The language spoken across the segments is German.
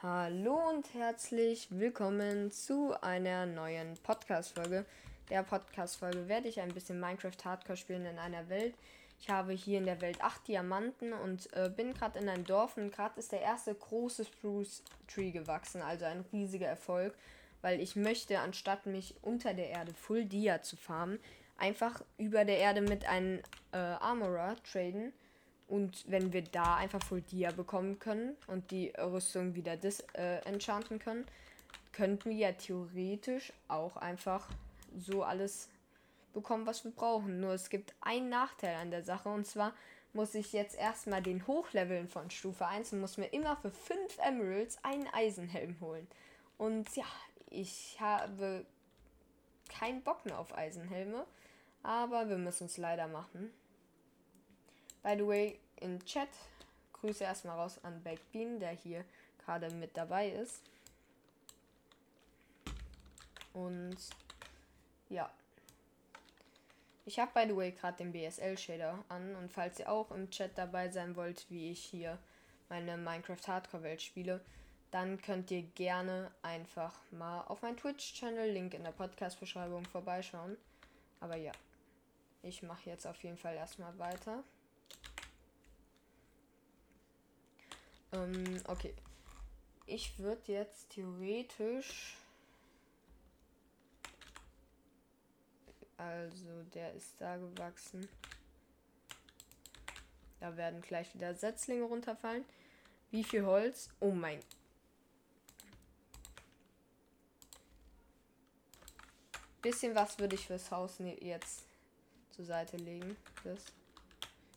Hallo und herzlich willkommen zu einer neuen Podcast-Folge. Der Podcast-Folge werde ich ein bisschen Minecraft Hardcore spielen in einer Welt. Ich habe hier in der Welt 8 Diamanten und äh, bin gerade in einem Dorf und gerade ist der erste große Spruce Tree gewachsen, also ein riesiger Erfolg, weil ich möchte, anstatt mich unter der Erde Full Dia zu farmen, einfach über der Erde mit einem äh, Armorer traden und wenn wir da einfach Full Dia bekommen können und die Rüstung wieder dis äh, können, könnten wir ja theoretisch auch einfach so alles bekommen, was wir brauchen. Nur es gibt einen Nachteil an der Sache und zwar muss ich jetzt erstmal den Hochleveln von Stufe 1 und muss mir immer für 5 Emeralds einen Eisenhelm holen. Und ja, ich habe keinen Bock mehr auf Eisenhelme, aber wir müssen es leider machen. By the way, in Chat Grüße erstmal raus an Baked Bean, der hier gerade mit dabei ist. Und ja. Ich habe by the way gerade den BSL Shader an und falls ihr auch im Chat dabei sein wollt, wie ich hier meine Minecraft Hardcore Welt spiele, dann könnt ihr gerne einfach mal auf meinen Twitch Channel, Link in der Podcast Beschreibung vorbeischauen. Aber ja, ich mache jetzt auf jeden Fall erstmal weiter. Ähm, okay. Ich würde jetzt theoretisch. Also, der ist da gewachsen. Da werden gleich wieder Setzlinge runterfallen. Wie viel Holz? Oh mein. Bisschen was würde ich fürs Haus ne, jetzt zur Seite legen. Das.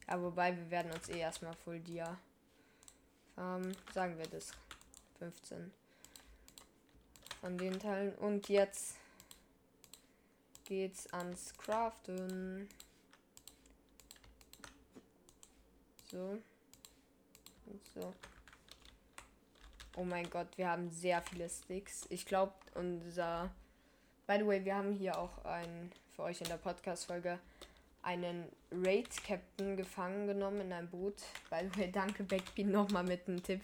Ja, wobei wir werden uns eh erstmal Full Dia ähm, sagen wir das. 15 von den Teilen. Und jetzt geht's ans Craften. So. Und so. Oh mein Gott, wir haben sehr viele Sticks. Ich glaube, unser. By the way, wir haben hier auch ein für euch in der Podcast-Folge einen Raid-Captain gefangen genommen in einem Boot. By the way, danke Backbean nochmal mit einem Tipp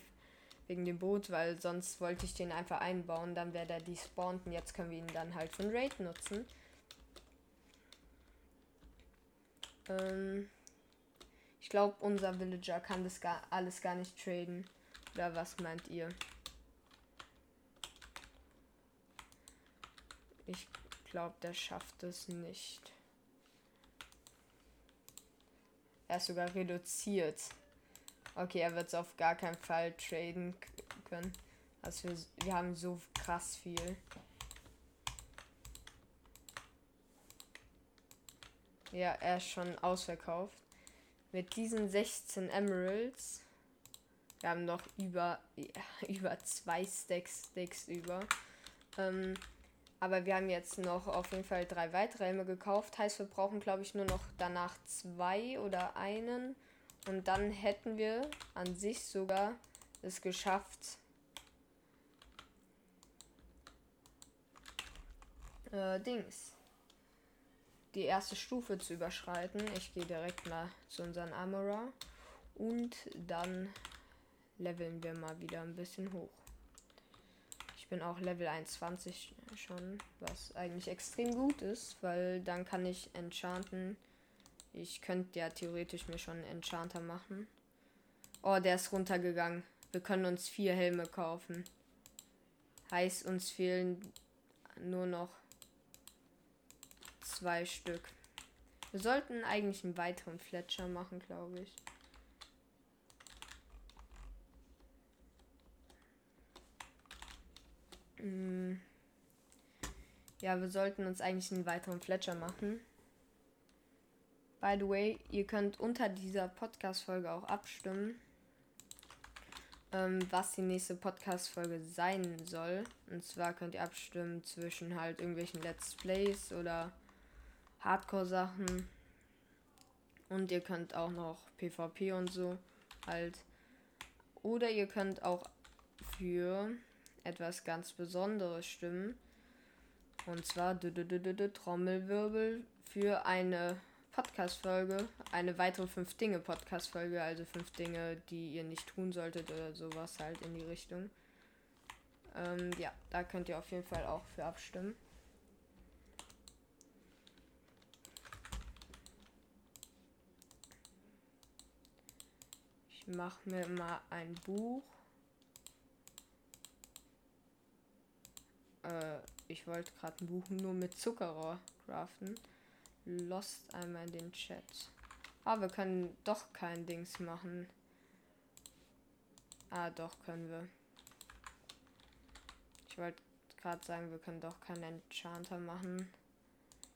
wegen dem Boot, weil sonst wollte ich den einfach einbauen, dann wäre der despawned und jetzt können wir ihn dann halt für ein Raid nutzen. Ähm, ich glaube, unser Villager kann das gar alles gar nicht traden. Oder was meint ihr? Ich glaube, der schafft es nicht. Er ist sogar reduziert. Okay, er wird es auf gar keinen Fall traden können. Also wir, wir haben so krass viel. Ja, er ist schon ausverkauft. Mit diesen 16 Emeralds. Wir haben noch über, ja, über zwei Stacks, Stacks über. Ähm, aber wir haben jetzt noch auf jeden Fall drei weitere Helme gekauft. Heißt, wir brauchen, glaube ich, nur noch danach zwei oder einen. Und dann hätten wir an sich sogar es geschafft, äh, Dings. Die erste Stufe zu überschreiten. Ich gehe direkt mal zu unserem Armorer. Und dann leveln wir mal wieder ein bisschen hoch. Bin auch Level 21 schon, was eigentlich extrem gut ist, weil dann kann ich enchanten. Ich könnte ja theoretisch mir schon Enchanter machen. Oh, der ist runtergegangen. Wir können uns vier Helme kaufen. Heißt, uns fehlen nur noch zwei Stück. Wir sollten eigentlich einen weiteren Fletcher machen, glaube ich. Mm. Ja, wir sollten uns eigentlich einen weiteren Fletcher machen. By the way, ihr könnt unter dieser Podcast-Folge auch abstimmen, ähm, was die nächste Podcast-Folge sein soll. Und zwar könnt ihr abstimmen zwischen halt irgendwelchen Let's Plays oder Hardcore-Sachen. Und ihr könnt auch noch PvP und so halt. Oder ihr könnt auch für etwas ganz Besonderes stimmen. Und zwar Trommelwirbel für eine Podcast-Folge. Eine weitere 5 Dinge Podcast-Folge. Also 5 Dinge, die ihr nicht tun solltet oder sowas halt in die Richtung. Ähm, ja, da könnt ihr auf jeden Fall auch für abstimmen. Ich mache mir mal ein Buch. Äh, ich wollte gerade ein Buch nur mit Zuckerrohr craften. Lost einmal in den Chat. Ah, wir können doch kein Dings machen. Ah, doch, können wir. Ich wollte gerade sagen, wir können doch keinen Enchanter machen.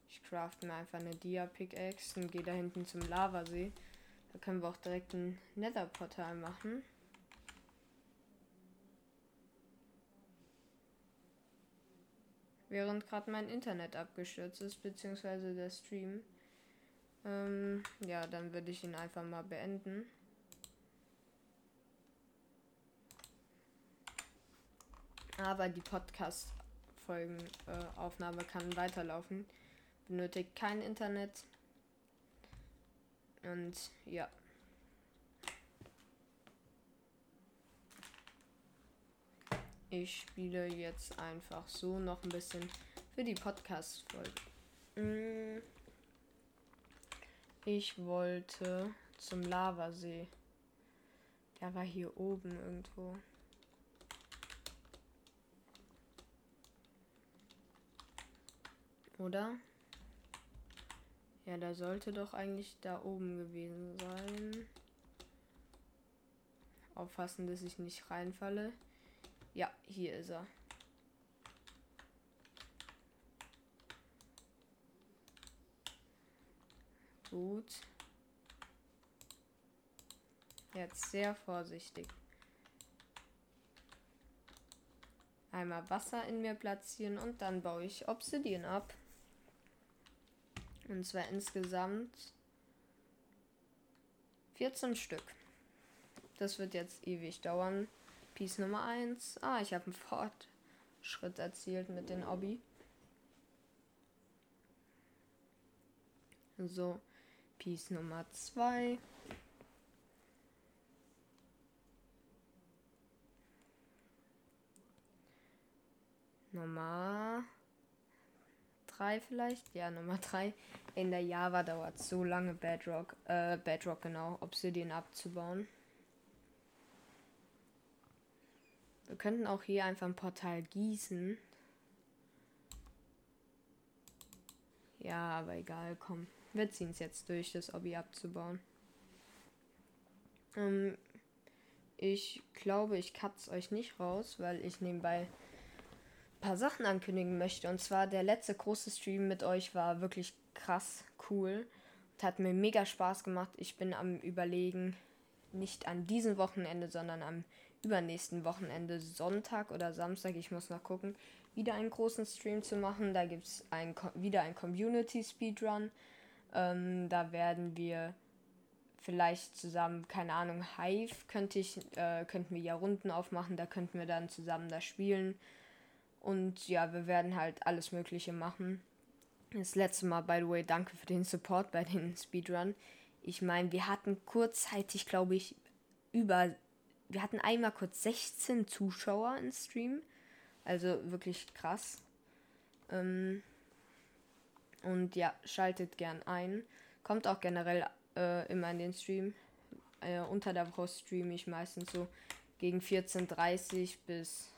Ich craft mir einfach eine Dia-Pickaxe und gehe da hinten zum Lavasee. Da können wir auch direkt ein Nether-Portal machen. Während gerade mein Internet abgestürzt ist, beziehungsweise der Stream. Ähm, ja, dann würde ich ihn einfach mal beenden. Aber die Podcast-Folgenaufnahme äh, kann weiterlaufen. Benötigt kein Internet. Und ja. Ich spiele jetzt einfach so noch ein bisschen für die Podcast-Folge. Mm. Ich wollte zum Lavasee. Der war hier oben irgendwo. Oder? Ja, der sollte doch eigentlich da oben gewesen sein. Aufpassen, dass ich nicht reinfalle. Ja, hier ist er. Gut. Jetzt sehr vorsichtig. Einmal Wasser in mir platzieren und dann baue ich Obsidian ab. Und zwar insgesamt 14 Stück. Das wird jetzt ewig dauern. Piece Nummer 1. Ah, ich habe einen Fortschritt erzielt mit den Obby. So, Piece Nummer 2. Nummer 3 vielleicht? Ja, Nummer 3 in der Java dauert so lange Bedrock, äh, Bedrock genau, Obsidian abzubauen. Wir könnten auch hier einfach ein Portal gießen. Ja, aber egal, komm. Wir ziehen es jetzt durch, das Obby abzubauen. Ähm, ich glaube, ich katze euch nicht raus, weil ich nebenbei ein paar Sachen ankündigen möchte. Und zwar der letzte große Stream mit euch war wirklich krass cool und hat mir mega Spaß gemacht. Ich bin am Überlegen, nicht an diesem Wochenende, sondern am übernächsten Wochenende, Sonntag oder Samstag, ich muss noch gucken, wieder einen großen Stream zu machen. Da gibt es ein, wieder ein Community Speedrun. Ähm, da werden wir vielleicht zusammen, keine Ahnung, Hive könnte ich, äh, könnten wir ja Runden aufmachen, da könnten wir dann zusammen da spielen. Und ja, wir werden halt alles Mögliche machen. Das letzte Mal, by the way, danke für den Support bei den Speedrun. Ich meine, wir hatten kurzzeitig, glaube ich, über. Wir hatten einmal kurz 16 Zuschauer im Stream. Also wirklich krass. Ähm, und ja, schaltet gern ein. Kommt auch generell äh, immer in den Stream. Äh, unter der Woche streame ich meistens so gegen 14.30 bis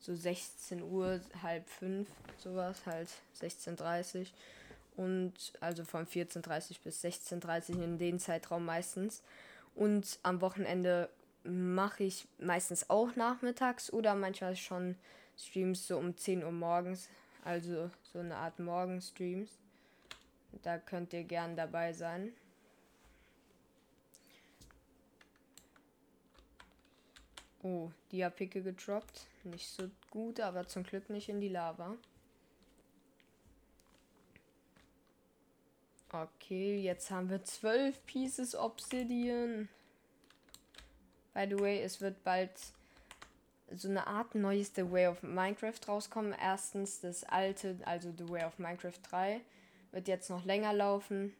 so 16 Uhr, halb fünf, sowas, halt 16.30 und also von 14.30 bis 16.30 in den Zeitraum meistens. Und am Wochenende mache ich meistens auch nachmittags oder manchmal schon Streams so um 10 Uhr morgens, also so eine Art Morgenstreams. Da könnt ihr gern dabei sein. Oh, Dia-Picke gedroppt. Nicht so gut, aber zum Glück nicht in die Lava. Okay, jetzt haben wir zwölf Pieces Obsidian. By the way, es wird bald so eine Art neues The Way of Minecraft rauskommen. Erstens das alte, also The Way of Minecraft 3, wird jetzt noch länger laufen.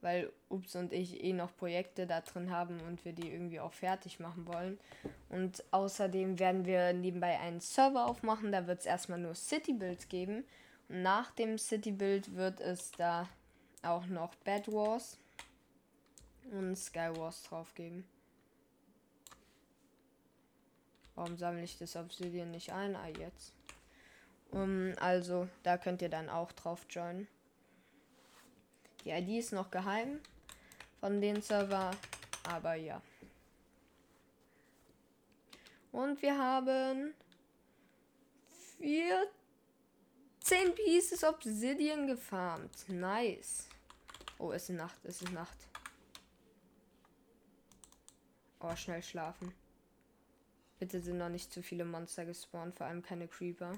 weil Ups und ich eh noch Projekte da drin haben und wir die irgendwie auch fertig machen wollen. Und außerdem werden wir nebenbei einen Server aufmachen, da wird es erstmal nur City Builds geben. Und nach dem City Build wird es da auch noch Bad Wars und Sky Wars drauf geben. Warum sammle ich das Obsidian nicht ein? Ah, jetzt. Um, also, da könnt ihr dann auch drauf joinen. Die ID ist noch geheim von den Server, aber ja. Und wir haben 14 Pieces Obsidian gefarmt. Nice. Oh, es ist Nacht, es ist Nacht. Oh, schnell schlafen. Bitte sind noch nicht zu viele Monster gespawnt, vor allem keine Creeper.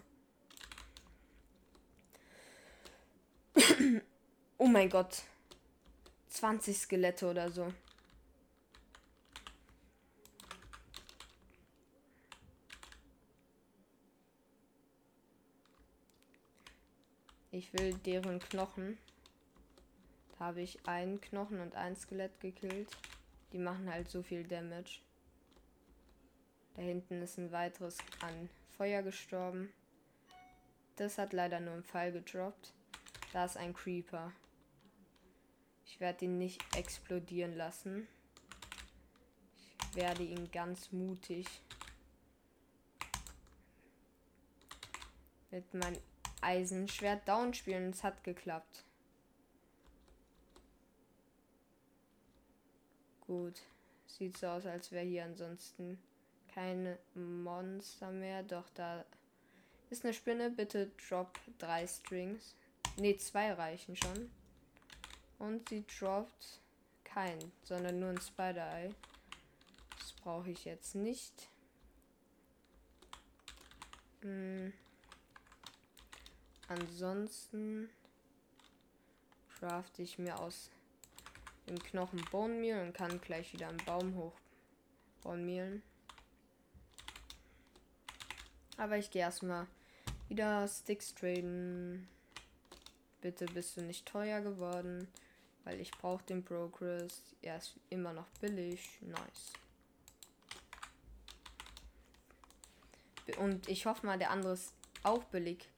oh mein Gott. 20 Skelette oder so. Ich will deren Knochen. Da habe ich einen Knochen und ein Skelett gekillt. Die machen halt so viel Damage. Da hinten ist ein weiteres an Feuer gestorben. Das hat leider nur im Fall gedroppt. Da ist ein Creeper. Ich werde ihn nicht explodieren lassen. Ich werde ihn ganz mutig mit meinem Eisenschwert down spielen. Es hat geklappt. Gut. Sieht so aus, als wäre hier ansonsten keine Monster mehr. Doch da ist eine Spinne. Bitte drop drei Strings. Ne, zwei reichen schon. Und sie droppt kein, sondern nur ein Spider-Eye. Das brauche ich jetzt nicht. Hm. Ansonsten crafte ich mir aus im Knochen Bone Meal und kann gleich wieder einen Baum hoch Bone Mealen. Aber ich gehe erstmal wieder Sticks traden. Bitte bist du nicht teuer geworden, weil ich brauche den Progress. Er ist immer noch billig. Nice. Und ich hoffe mal, der andere ist auch billig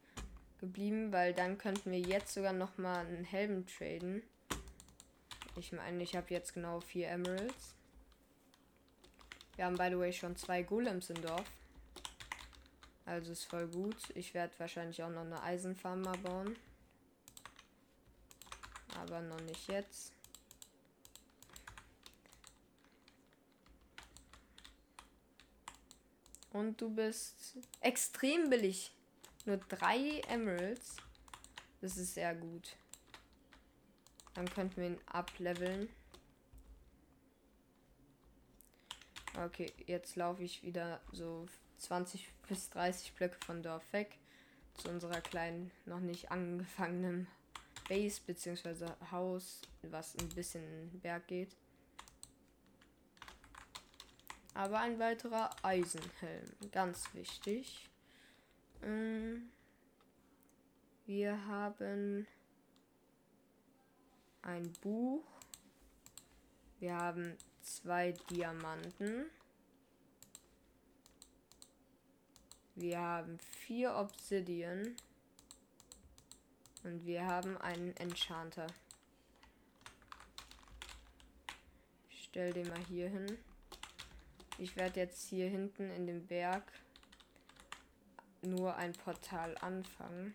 geblieben, weil dann könnten wir jetzt sogar noch mal einen Helm traden. Ich meine, ich habe jetzt genau vier Emeralds. Wir haben, by the way, schon zwei Golems im Dorf. Also ist voll gut. Ich werde wahrscheinlich auch noch eine Eisenfarm mal bauen. Aber noch nicht jetzt. Und du bist extrem billig. Nur drei Emeralds. Das ist sehr gut. Dann könnten wir ihn ableveln. Okay, jetzt laufe ich wieder so 20 bis 30 Blöcke von Dorf weg. Zu unserer kleinen, noch nicht angefangenen Base bzw. Haus, was ein bisschen in Berg geht. Aber ein weiterer Eisenhelm, ganz wichtig. Ähm, wir haben ein Buch. Wir haben zwei Diamanten. Wir haben vier Obsidian. Und wir haben einen Enchanter. Ich stell den mal hier hin. Ich werde jetzt hier hinten in dem Berg nur ein Portal anfangen.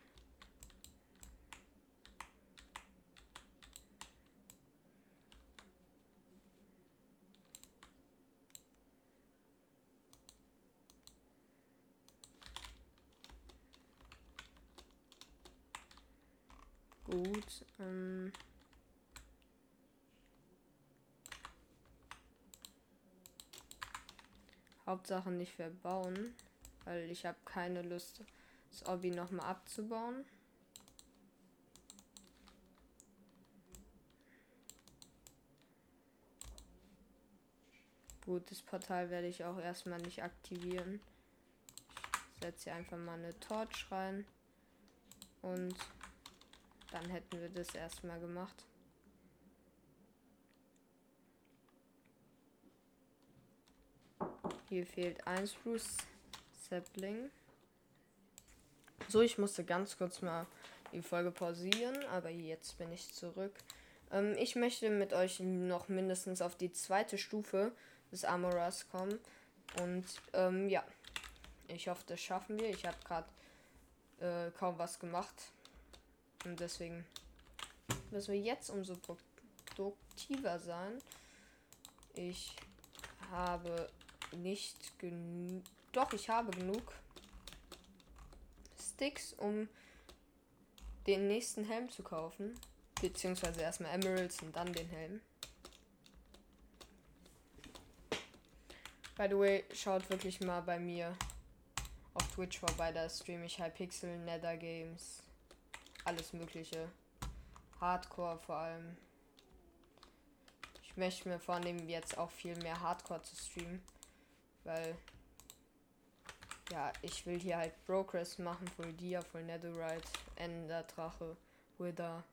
Gut. Ähm Hauptsache nicht verbauen, weil ich habe keine Lust, das Obby nochmal abzubauen. Gut, das Portal werde ich auch erstmal nicht aktivieren. Ich setze hier einfach mal eine Torch rein. Und dann hätten wir das erstmal gemacht. Hier fehlt ein Spruce Sapling. So, ich musste ganz kurz mal die Folge pausieren, aber jetzt bin ich zurück. Ähm, ich möchte mit euch noch mindestens auf die zweite Stufe des Amoras kommen. Und ähm, ja, ich hoffe, das schaffen wir. Ich habe gerade äh, kaum was gemacht. Und deswegen müssen wir jetzt umso produktiver sein. Ich habe nicht genug. Doch, ich habe genug Sticks, um den nächsten Helm zu kaufen. Beziehungsweise erstmal Emeralds und dann den Helm. By the way, schaut wirklich mal bei mir auf Twitch vorbei. Da streame ich Hypixel, Nether Games, alles Mögliche. Hardcore vor allem. Ich möchte mir vornehmen, jetzt auch viel mehr Hardcore zu streamen. Weil. Ja, ich will hier halt Progress machen, Full Dia, Full Netherite, Ender Drache, Wither.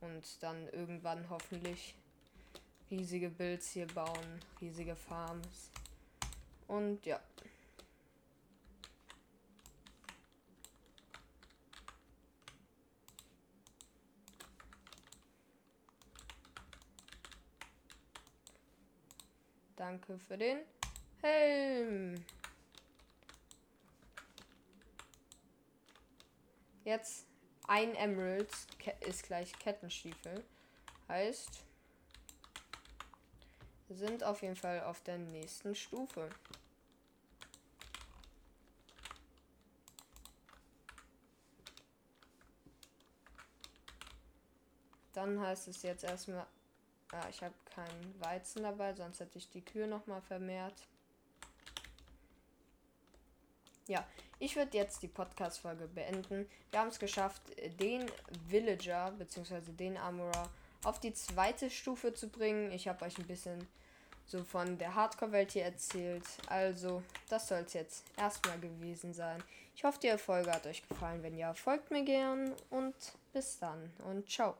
Und dann irgendwann hoffentlich riesige Builds hier bauen, riesige Farms. Und ja. Danke für den Helm. Jetzt ein Emerald ist gleich Kettenstiefel. Heißt, wir sind auf jeden Fall auf der nächsten Stufe. Dann heißt es jetzt erstmal ja, ich habe keinen Weizen dabei, sonst hätte ich die Kühe noch mal vermehrt. Ja, ich würde jetzt die Podcast-Folge beenden. Wir haben es geschafft, den Villager bzw. den Armorer auf die zweite Stufe zu bringen. Ich habe euch ein bisschen so von der Hardcore-Welt hier erzählt. Also, das soll es jetzt erstmal gewesen sein. Ich hoffe, die Folge hat euch gefallen. Wenn ja, folgt mir gern und bis dann und ciao.